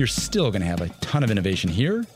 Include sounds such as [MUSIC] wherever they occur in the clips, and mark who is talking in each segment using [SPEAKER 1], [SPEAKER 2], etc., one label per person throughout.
[SPEAKER 1] you're still going to have a ton of innovation here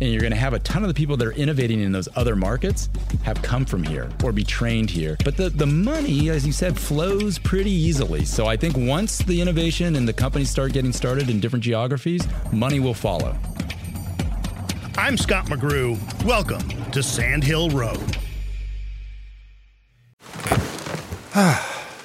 [SPEAKER 1] and you're going to have a ton of the people that are innovating in those other markets have come from here or be trained here. But the, the money, as you said, flows pretty easily. So I think once the innovation and the companies start getting started in different geographies, money will follow.
[SPEAKER 2] I'm Scott McGrew. Welcome to Sand Hill Road. [SIGHS] Ah.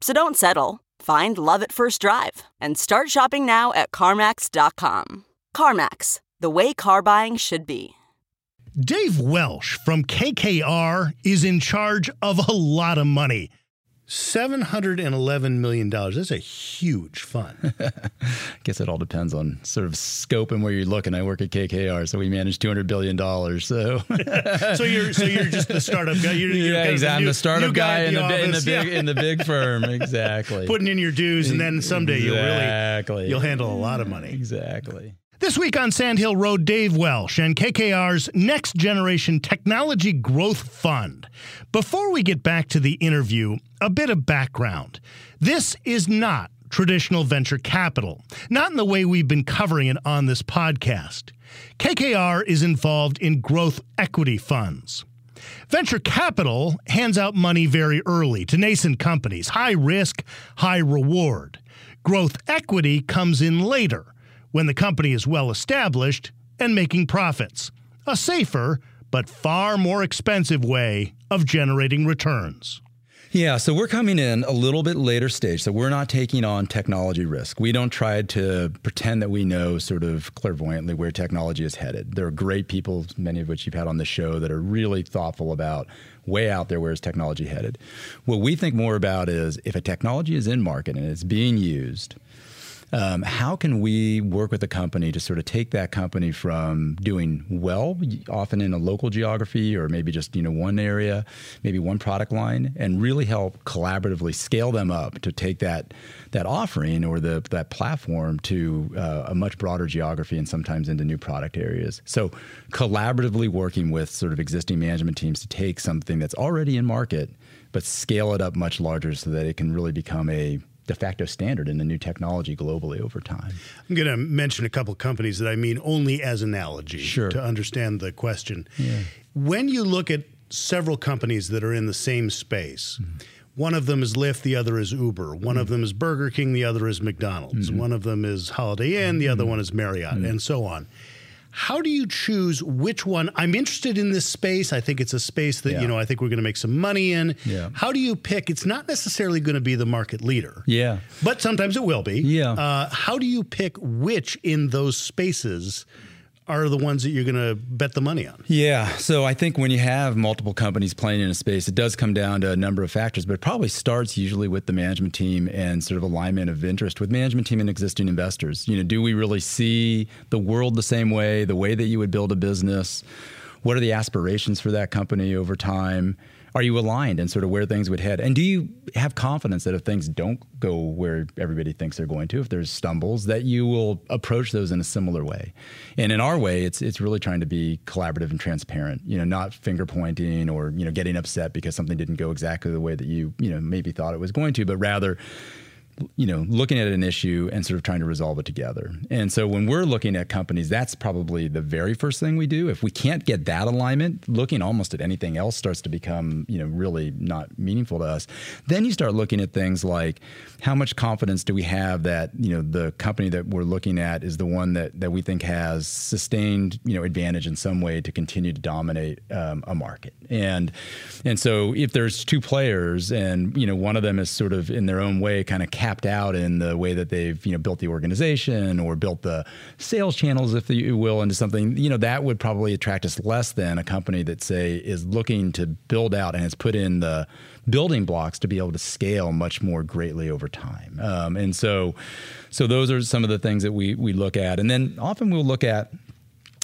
[SPEAKER 3] So don't settle. Find love at first drive and start shopping now at CarMax.com. CarMax, the way car buying should be.
[SPEAKER 2] Dave Welsh from KKR is in charge of a lot of money. $711 million. That's a huge fund.
[SPEAKER 1] I [LAUGHS] guess it all depends on sort of scope and where you're looking. I work at KKR, so we manage $200 billion. So [LAUGHS]
[SPEAKER 2] so you're so you're just the startup guy. You're, you're
[SPEAKER 1] yeah, exactly. I'm the startup guy, in, the,
[SPEAKER 2] the
[SPEAKER 1] in the big yeah. in the big [LAUGHS] firm. Exactly.
[SPEAKER 2] Putting in your dues, and then someday
[SPEAKER 1] exactly.
[SPEAKER 2] you'll really you'll handle a lot of money.
[SPEAKER 1] Exactly.
[SPEAKER 2] This week on Sand Hill Road, Dave Welsh and KKR's Next Generation Technology Growth Fund. Before we get back to the interview, a bit of background. This is not traditional venture capital, not in the way we've been covering it on this podcast. KKR is involved in growth equity funds. Venture capital hands out money very early to nascent companies, high risk, high reward. Growth equity comes in later when the company is well established and making profits. A safer, but far more expensive way of generating returns.
[SPEAKER 1] Yeah, so we're coming in a little bit later stage. So we're not taking on technology risk. We don't try to pretend that we know sort of clairvoyantly where technology is headed. There are great people, many of which you've had on the show, that are really thoughtful about way out there where is technology headed. What we think more about is if a technology is in market and it's being used – um, how can we work with a company to sort of take that company from doing well, often in a local geography or maybe just you know one area, maybe one product line, and really help collaboratively scale them up to take that that offering or the that platform to uh, a much broader geography and sometimes into new product areas. So collaboratively working with sort of existing management teams to take something that's already in market but scale it up much larger so that it can really become a de facto standard in the new technology globally over time.
[SPEAKER 2] I'm going to mention a couple companies that I mean only as analogy
[SPEAKER 1] sure.
[SPEAKER 2] to understand the question.
[SPEAKER 1] Yeah.
[SPEAKER 2] When you look at several companies that are in the same space, mm-hmm. one of them is Lyft, the other is Uber. One mm-hmm. of them is Burger King, the other is McDonald's. Mm-hmm. One of them is Holiday Inn, the other mm-hmm. one is Marriott, mm-hmm. and so on. How do you choose which one? I'm interested in this space. I think it's a space that, yeah. you know, I think we're going to make some money in.
[SPEAKER 1] Yeah.
[SPEAKER 2] How do you pick? It's not necessarily going to be the market leader.
[SPEAKER 1] Yeah.
[SPEAKER 2] But sometimes it will be.
[SPEAKER 1] Yeah.
[SPEAKER 2] Uh, how do you pick which in those spaces are the ones that you're going to bet the money on?
[SPEAKER 1] Yeah. So I think when you have multiple companies playing in a space, it does come down to a number of factors, but it probably starts usually with the management team and sort of alignment of interest with management team and existing investors. You know, do we really see the world the same way, the way that you would build a business? What are the aspirations for that company over time? are you aligned and sort of where things would head? And do you have confidence that if things don't go where everybody thinks they're going to, if there's stumbles, that you will approach those in a similar way? And in our way, it's it's really trying to be collaborative and transparent. You know, not finger pointing or you know getting upset because something didn't go exactly the way that you you know maybe thought it was going to, but rather you know, looking at an issue and sort of trying to resolve it together. And so when we're looking at companies, that's probably the very first thing we do. If we can't get that alignment, looking almost at anything else starts to become, you know, really not meaningful to us. Then you start looking at things like how much confidence do we have that, you know, the company that we're looking at is the one that that we think has sustained, you know, advantage in some way to continue to dominate um, a market. And and so if there's two players and, you know, one of them is sort of in their own way kind of tapped out in the way that they've you know built the organization or built the sales channels, if you will, into something you know that would probably attract us less than a company that say is looking to build out and has put in the building blocks to be able to scale much more greatly over time. Um, and so, so those are some of the things that we we look at, and then often we'll look at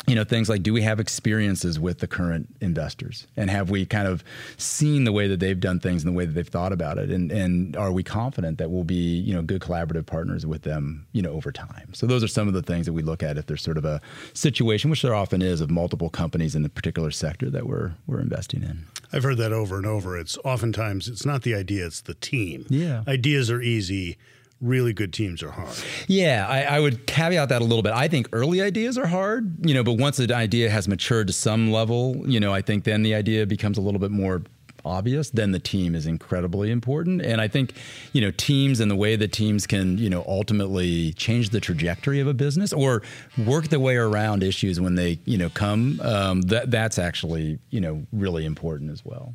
[SPEAKER 1] you know things like do we have experiences with the current investors? And have we kind of seen the way that they've done things and the way that they've thought about it? And and are we confident that we'll be you know good collaborative partners with them you know over time? So those are some of the things that we look at if there's sort of a situation which there often is of multiple companies in the particular sector that we're we're investing in.
[SPEAKER 2] I've heard that over and over. It's oftentimes it's not the idea it's the team.
[SPEAKER 1] Yeah.
[SPEAKER 2] Ideas are easy really good teams are hard.
[SPEAKER 1] Yeah, I, I, would caveat that a little bit. I think early ideas are hard, you know, but once an idea has matured to some level, you know, I think then the idea becomes a little bit more obvious, then the team is incredibly important. And I think, you know, teams and the way that teams can, you know, ultimately change the trajectory of a business or work their way around issues when they, you know, come, um, that, that's actually, you know, really important as well.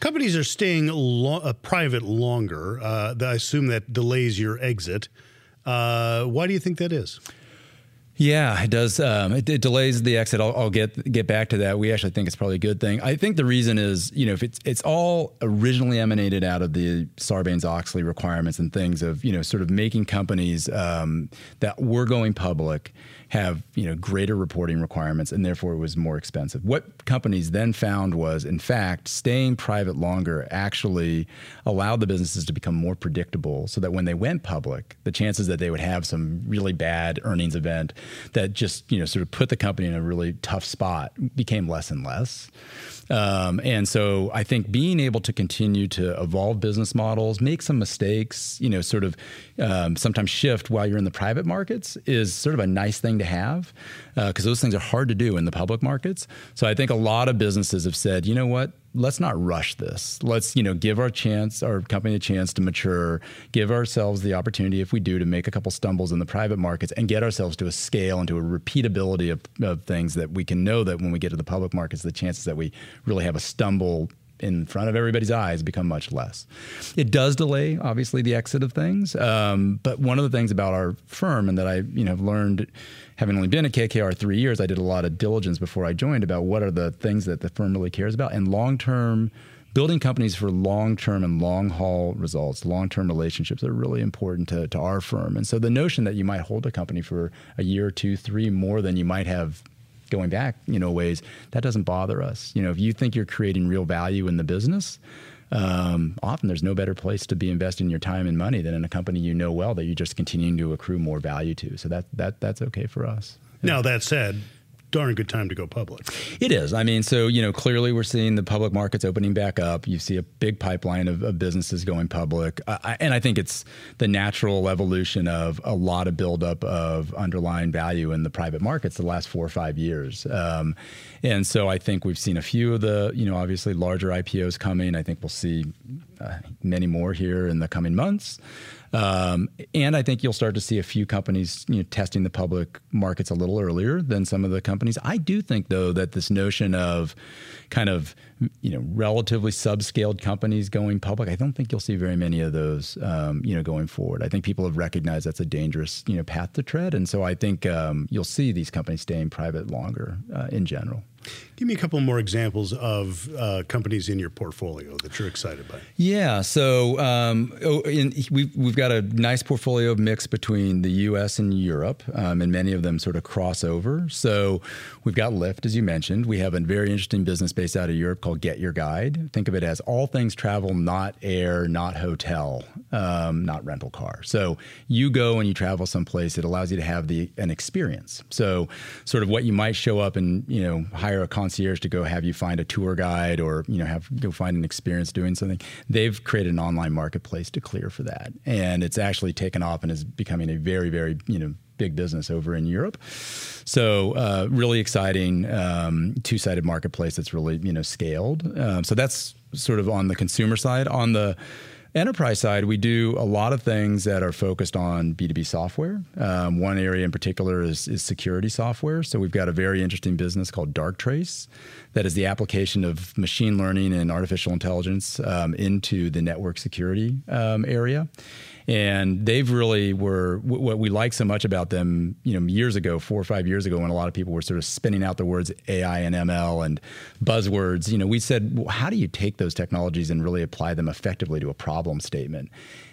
[SPEAKER 2] Companies are staying lo- uh, private longer. Uh, I assume that delays your exit. Uh, why do you think that is?
[SPEAKER 1] Yeah, it does. Um, it, it, delays the exit. I'll, I'll, get get back to that. We actually think it's probably a good thing. I think the reason is, you know, if it's it's all originally emanated out of the Sarbanes Oxley requirements and things of, you know, sort of making companies um, that were going public have you know greater reporting requirements and therefore it was more expensive. What companies then found was in fact staying private longer actually allowed the businesses to become more predictable so that when they went public the chances that they would have some really bad earnings event that just you know sort of put the company in a really tough spot became less and less. Um, and so I think being able to continue to evolve business models, make some mistakes, you know, sort of um, sometimes shift while you're in the private markets is sort of a nice thing to have because uh, those things are hard to do in the public markets. So I think a lot of businesses have said, you know what, let's not rush this. Let's you know give our chance, our company a chance to mature, give ourselves the opportunity, if we do, to make a couple stumbles in the private markets and get ourselves to a scale and to a repeatability of, of things that we can know that when we get to the public markets, the chances that we really have a stumble in front of everybody's eyes become much less. It does delay, obviously, the exit of things. Um, but one of the things about our firm and that I you know have learned, having only been at KKR three years, I did a lot of diligence before I joined about what are the things that the firm really cares about and long term building companies for long term and long haul results, long term relationships are really important to, to our firm. And so the notion that you might hold a company for a year, two, three more than you might have going back, you know, ways, that doesn't bother us. You know, if you think you're creating real value in the business, um, often there's no better place to be investing your time and money than in a company you know well that you're just continuing to accrue more value to. So that that that's okay for us.
[SPEAKER 2] Now that said, darn good time to go public.
[SPEAKER 1] It is. I mean, so you know, clearly we're seeing the public markets opening back up. You see a big pipeline of, of businesses going public, uh, and I think it's the natural evolution of a lot of buildup of underlying value in the private markets the last four or five years. Um, and so I think we've seen a few of the, you know, obviously larger IPOs coming. I think we'll see uh, many more here in the coming months. Um, and I think you'll start to see a few companies you know, testing the public markets a little earlier than some of the companies. I do think, though, that this notion of kind of you know relatively subscaled companies going public, I don't think you'll see very many of those um, you know going forward. I think people have recognized that's a dangerous you know path to tread, and so I think um, you'll see these companies staying private longer uh, in general.
[SPEAKER 2] Give me a couple more examples of uh, companies in your portfolio that you're excited by.
[SPEAKER 1] Yeah, so um, oh, in, we've, we've got a nice portfolio mix between the U.S. and Europe, um, and many of them sort of cross over. So we've got Lyft, as you mentioned. We have a very interesting business based out of Europe called Get Your Guide. Think of it as all things travel, not air, not hotel, um, not rental car. So you go and you travel someplace, it allows you to have the an experience. So sort of what you might show up and you know hire a concierge to go have you find a tour guide or you know have go find an experience doing something. They've created an online marketplace to clear for that, and it's actually taken off and is becoming a very very you know big business over in Europe. So uh, really exciting um, two sided marketplace that's really you know scaled. Um, so that's sort of on the consumer side. On the enterprise side, we do a lot of things that are focused on B2B software. Um, one area in particular is, is, security software. So we've got a very interesting business called Darktrace that is the application of machine learning and artificial intelligence um, into the network security um, area and they've really were what we like so much about them you know years ago four or five years ago when a lot of people were sort of spinning out the words ai and ml and buzzwords you know we said well, how do you take those technologies and really apply them effectively to a problem statement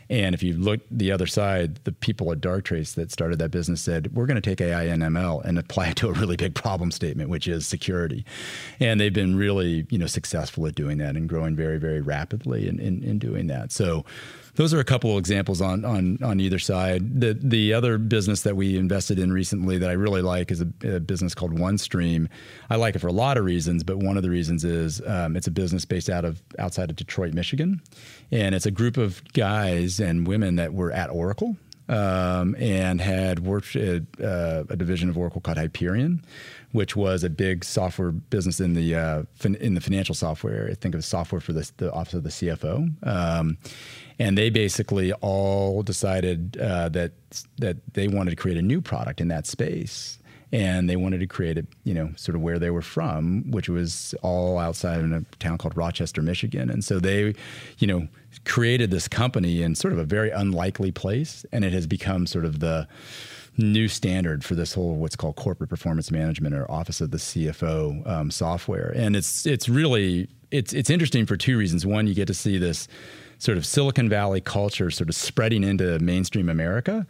[SPEAKER 1] and if you look the other side, the people at Darktrace that started that business said, we're going to take AI and ML and apply it to a really big problem statement, which is security. And they've been really, you know, successful at doing that and growing very, very rapidly in, in, in doing that. So those are a couple of examples on on on either side. The the other business that we invested in recently that I really like is a, a business called OneStream. I like it for a lot of reasons, but one of the reasons is um, it's a business based out of outside of Detroit, Michigan, and it's a group of guys and women that were at Oracle. Um, and had worked at uh, a division of Oracle called Hyperion, which was a big software business in the uh, fin- in the financial software. I think of software for the, the office of the CFO. Um, and they basically all decided uh, that that they wanted to create a new product in that space and they wanted to create it, you know, sort of where they were from, which was all outside in a town called Rochester, Michigan. And so they, you know, created this company in sort of a very unlikely place, and it has become sort of the new standard for this whole what's called corporate performance management or office of the CFO um, software. And it's it's really it's it's interesting for two reasons. One, you get to see this sort of Silicon Valley culture sort of spreading into mainstream America.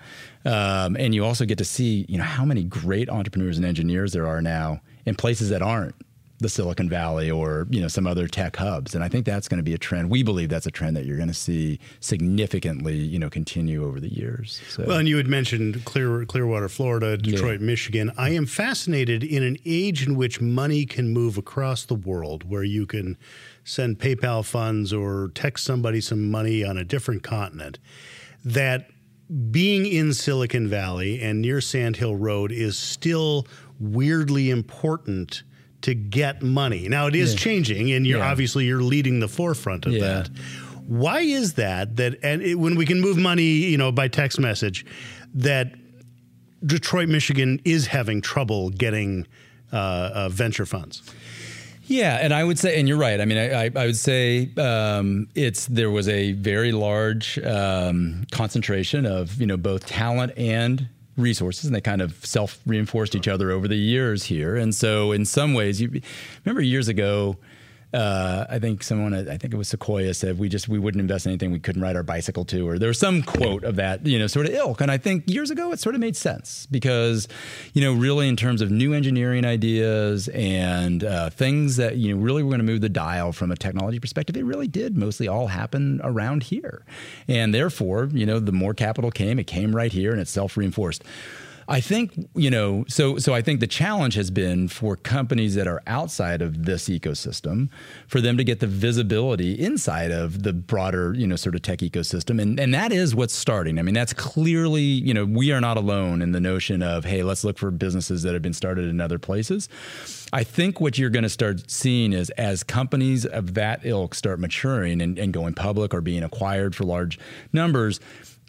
[SPEAKER 1] Um, and you also get to see, you know, how many great entrepreneurs and engineers there are now in places that aren't the Silicon Valley or you know some other tech hubs, and I think that's going to be a trend. We believe that's a trend that you're going to see significantly, you know, continue over the years.
[SPEAKER 2] So. Well, and you had mentioned Clear, Clearwater, Florida, Detroit, yeah. Michigan. I am fascinated in an age in which money can move across the world, where you can send PayPal funds or text somebody some money on a different continent, that being in Silicon Valley and near Sand Hill Road is still weirdly important to get money. Now it is yeah. changing, and you're yeah. obviously you're leading the forefront of yeah. that. Why is that? That and it, when we can move money, you know, by text message, that Detroit, Michigan, is having trouble getting uh, uh, venture funds.
[SPEAKER 1] Yeah, and I would say, and you're right. I mean, I, I, I would say um, it's there was a very large um, concentration of you know both talent and resources, and they kind of self reinforced each other over the years here. And so, in some ways, you remember years ago uh, I think someone, I think it was Sequoia, said we just we wouldn't invest in anything we couldn't ride our bicycle to, or there was some quote of that, you know, sort of ilk. And I think years ago it sort of made sense because, you know, really in terms of new engineering ideas and uh, things that you know really were going to move the dial from a technology perspective, it really did mostly all happen around here, and therefore, you know, the more capital came, it came right here, and it self reinforced. I think you know. So so I think the challenge has been for companies that are outside of this ecosystem, for them to get the visibility inside of the broader you know sort of tech ecosystem, and and that is what's starting. I mean, that's clearly you know we are not alone in the notion of hey, let's look for businesses that have been started in other places. I think what you're going to start seeing is as companies of that ilk start maturing and, and going public or being acquired for large numbers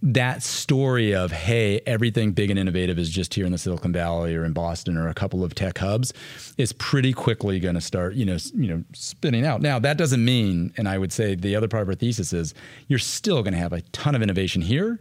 [SPEAKER 1] that story of hey everything big and innovative is just here in the silicon valley or in boston or a couple of tech hubs is pretty quickly going to start you know you know spinning out. Now that doesn't mean and i would say the other part of our thesis is you're still going to have a ton of innovation here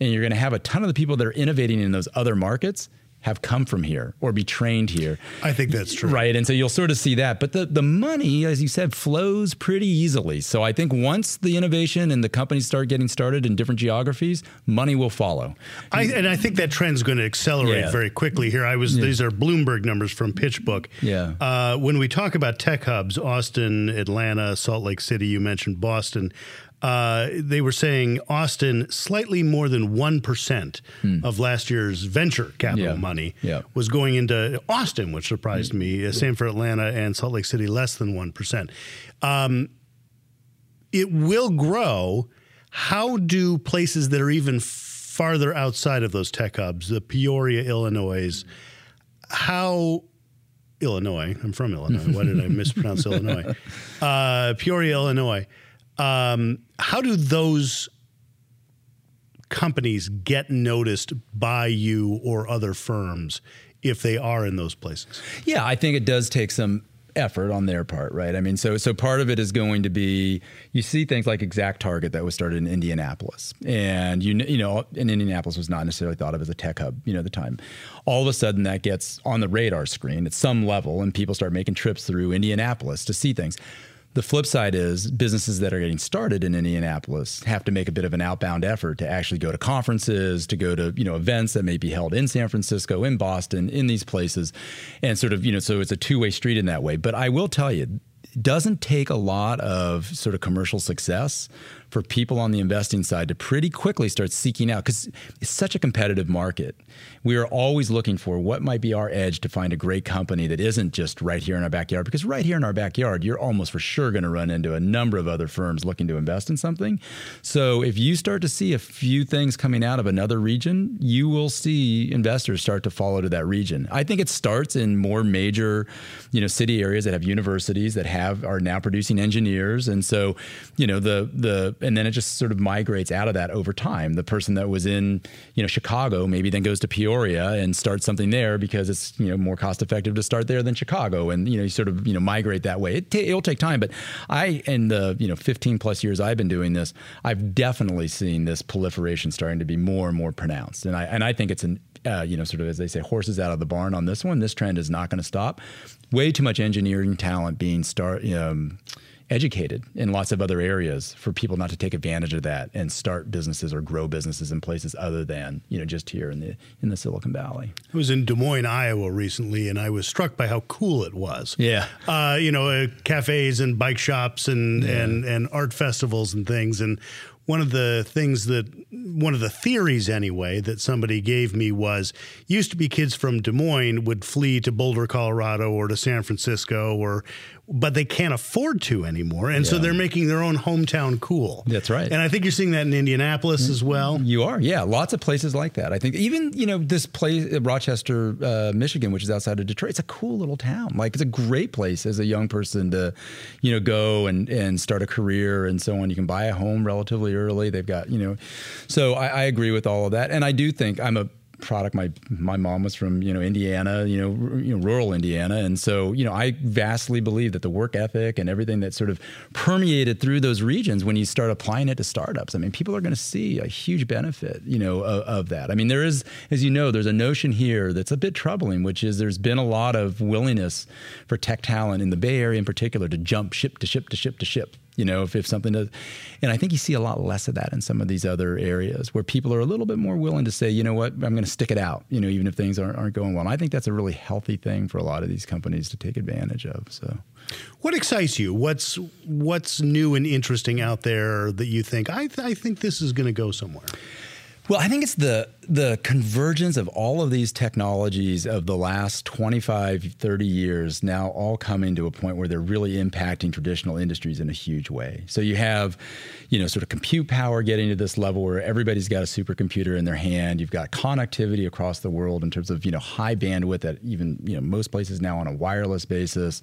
[SPEAKER 1] and you're going to have a ton of the people that are innovating in those other markets have come from here or be trained here.
[SPEAKER 2] I think that's true.
[SPEAKER 1] Right. And so you'll sort of see that. But the, the money, as you said, flows pretty easily. So I think once the innovation and the companies start getting started in different geographies, money will follow.
[SPEAKER 2] I, and I think that trend's going to accelerate yeah. very quickly here. I was yeah. these are Bloomberg numbers from PitchBook.
[SPEAKER 1] Yeah.
[SPEAKER 2] Uh, when we talk about tech hubs, Austin, Atlanta, Salt Lake City, you mentioned Boston uh, they were saying Austin slightly more than 1% hmm. of last year's venture capital
[SPEAKER 1] yeah.
[SPEAKER 2] money
[SPEAKER 1] yeah.
[SPEAKER 2] was going into Austin, which surprised hmm. me. Uh, same for Atlanta and Salt Lake City, less than 1%. Um, it will grow. How do places that are even farther outside of those tech hubs, the Peoria, Illinois, how Illinois, I'm from Illinois. Why did I mispronounce [LAUGHS] Illinois? Uh, Peoria, Illinois um, how do those companies get noticed by you or other firms if they are in those places?
[SPEAKER 1] Yeah, I think it does take some effort on their part, right? I mean, so so part of it is going to be you see things like Exact Target that was started in Indianapolis, and you you know, in Indianapolis was not necessarily thought of as a tech hub, you know, at the time. All of a sudden, that gets on the radar screen at some level, and people start making trips through Indianapolis to see things. The flip side is businesses that are getting started in Indianapolis have to make a bit of an outbound effort to actually go to conferences, to go to, you know, events that may be held in San Francisco, in Boston, in these places. And sort of, you know, so it's a two-way street in that way. But I will tell you, it doesn't take a lot of sort of commercial success for people on the investing side to pretty quickly start seeking out because it's such a competitive market. We are always looking for what might be our edge to find a great company that isn't just right here in our backyard. Because right here in our backyard, you're almost for sure going to run into a number of other firms looking to invest in something. So if you start to see a few things coming out of another region, you will see investors start to follow to that region. I think it starts in more major, you know, city areas that have universities that have are now producing engineers, and so you know the the and then it just sort of migrates out of that over time. The person that was in, you know, Chicago maybe then goes to Peoria and starts something there because it's you know more cost effective to start there than Chicago, and you know you sort of you know migrate that way. It t- it'll take time, but I in the you know 15 plus years I've been doing this, I've definitely seen this proliferation starting to be more and more pronounced, and I and I think it's an uh, you know, sort of as they say, horses out of the barn on this one. This trend is not going to stop. Way too much engineering talent being start um, educated in lots of other areas for people not to take advantage of that and start businesses or grow businesses in places other than you know just here in the in the Silicon Valley.
[SPEAKER 2] I was in Des Moines, Iowa recently, and I was struck by how cool it was.
[SPEAKER 1] Yeah,
[SPEAKER 2] uh, you know, uh, cafes and bike shops and yeah. and and art festivals and things. And one of the things that one of the theories anyway that somebody gave me was used to be kids from Des Moines would flee to Boulder, Colorado or to San Francisco or but they can't afford to anymore. And yeah. so they're making their own hometown cool.
[SPEAKER 1] That's right.
[SPEAKER 2] And I think you're seeing that in Indianapolis mm-hmm. as well.
[SPEAKER 1] You are. Yeah, lots of places like that. I think even, you know, this place Rochester, uh, Michigan, which is outside of Detroit, it's a cool little town. Like it's a great place as a young person to, you know, go and and start a career and so on. You can buy a home relatively early. They've got, you know, so I, I agree with all of that. And I do think I'm a product. My my mom was from you know Indiana, you know, r- you know rural Indiana, and so you know I vastly believe that the work ethic and everything that sort of permeated through those regions when you start applying it to startups. I mean, people are going to see a huge benefit, you know, of, of that. I mean, there is, as you know, there's a notion here that's a bit troubling, which is there's been a lot of willingness for tech talent in the Bay Area in particular to jump ship to ship to ship to ship you know, if, if something does. And I think you see a lot less of that in some of these other areas where people are a little bit more willing to say, you know what, I'm going to stick it out, you know, even if things aren't, aren't going well. And I think that's a really healthy thing for a lot of these companies to take advantage of. So.
[SPEAKER 2] What excites you? What's what's new and interesting out there that you think I, th- I think this is going to go somewhere?
[SPEAKER 1] Well, I think it's the the convergence of all of these technologies of the last 25, 30 years now all coming to a point where they're really impacting traditional industries in a huge way. So you have, you know, sort of compute power getting to this level where everybody's got a supercomputer in their hand. You've got connectivity across the world in terms of, you know, high bandwidth at even, you know, most places now on a wireless basis.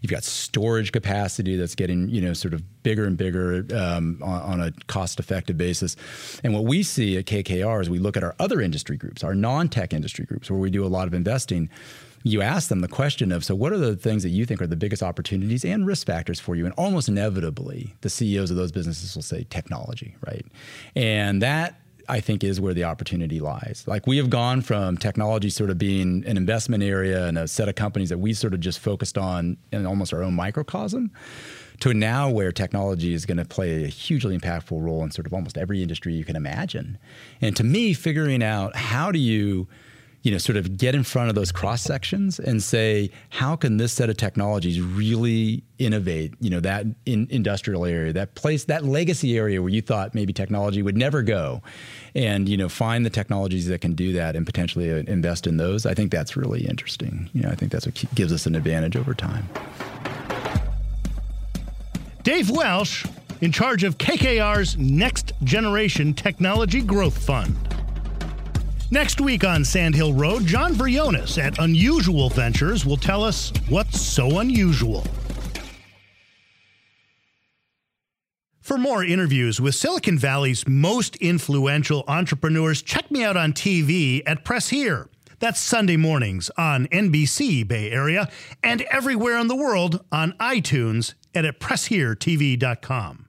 [SPEAKER 1] You've got storage capacity that's getting, you know, sort of bigger and bigger um, on, on a cost effective basis. And what we see at KKR is we look at our other industry groups, our non tech industry groups, where we do a lot of investing, you ask them the question of, so what are the things that you think are the biggest opportunities and risk factors for you? And almost inevitably, the CEOs of those businesses will say technology, right? And that I think is where the opportunity lies. Like we have gone from technology sort of being an investment area and a set of companies that we sort of just focused on in almost our own microcosm to now where technology is going to play a hugely impactful role in sort of almost every industry you can imagine. And to me, figuring out how do you you know, sort of get in front of those cross sections and say, how can this set of technologies really innovate, you know, that in industrial area, that place, that legacy area where you thought maybe technology would never go and, you know, find the technologies that can do that and potentially uh, invest in those. I think that's really interesting. You know, I think that's what gives us an advantage over time.
[SPEAKER 2] Dave Welsh, in charge of KKR's Next Generation Technology Growth Fund. Next week on Sandhill Road, John Vrionis at Unusual Ventures will tell us what's so unusual. For more interviews with Silicon Valley's most influential entrepreneurs, check me out on TV at Press Here. That's Sunday mornings on NBC Bay Area and everywhere in the world on iTunes and at PressHereTV.com.